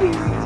experience.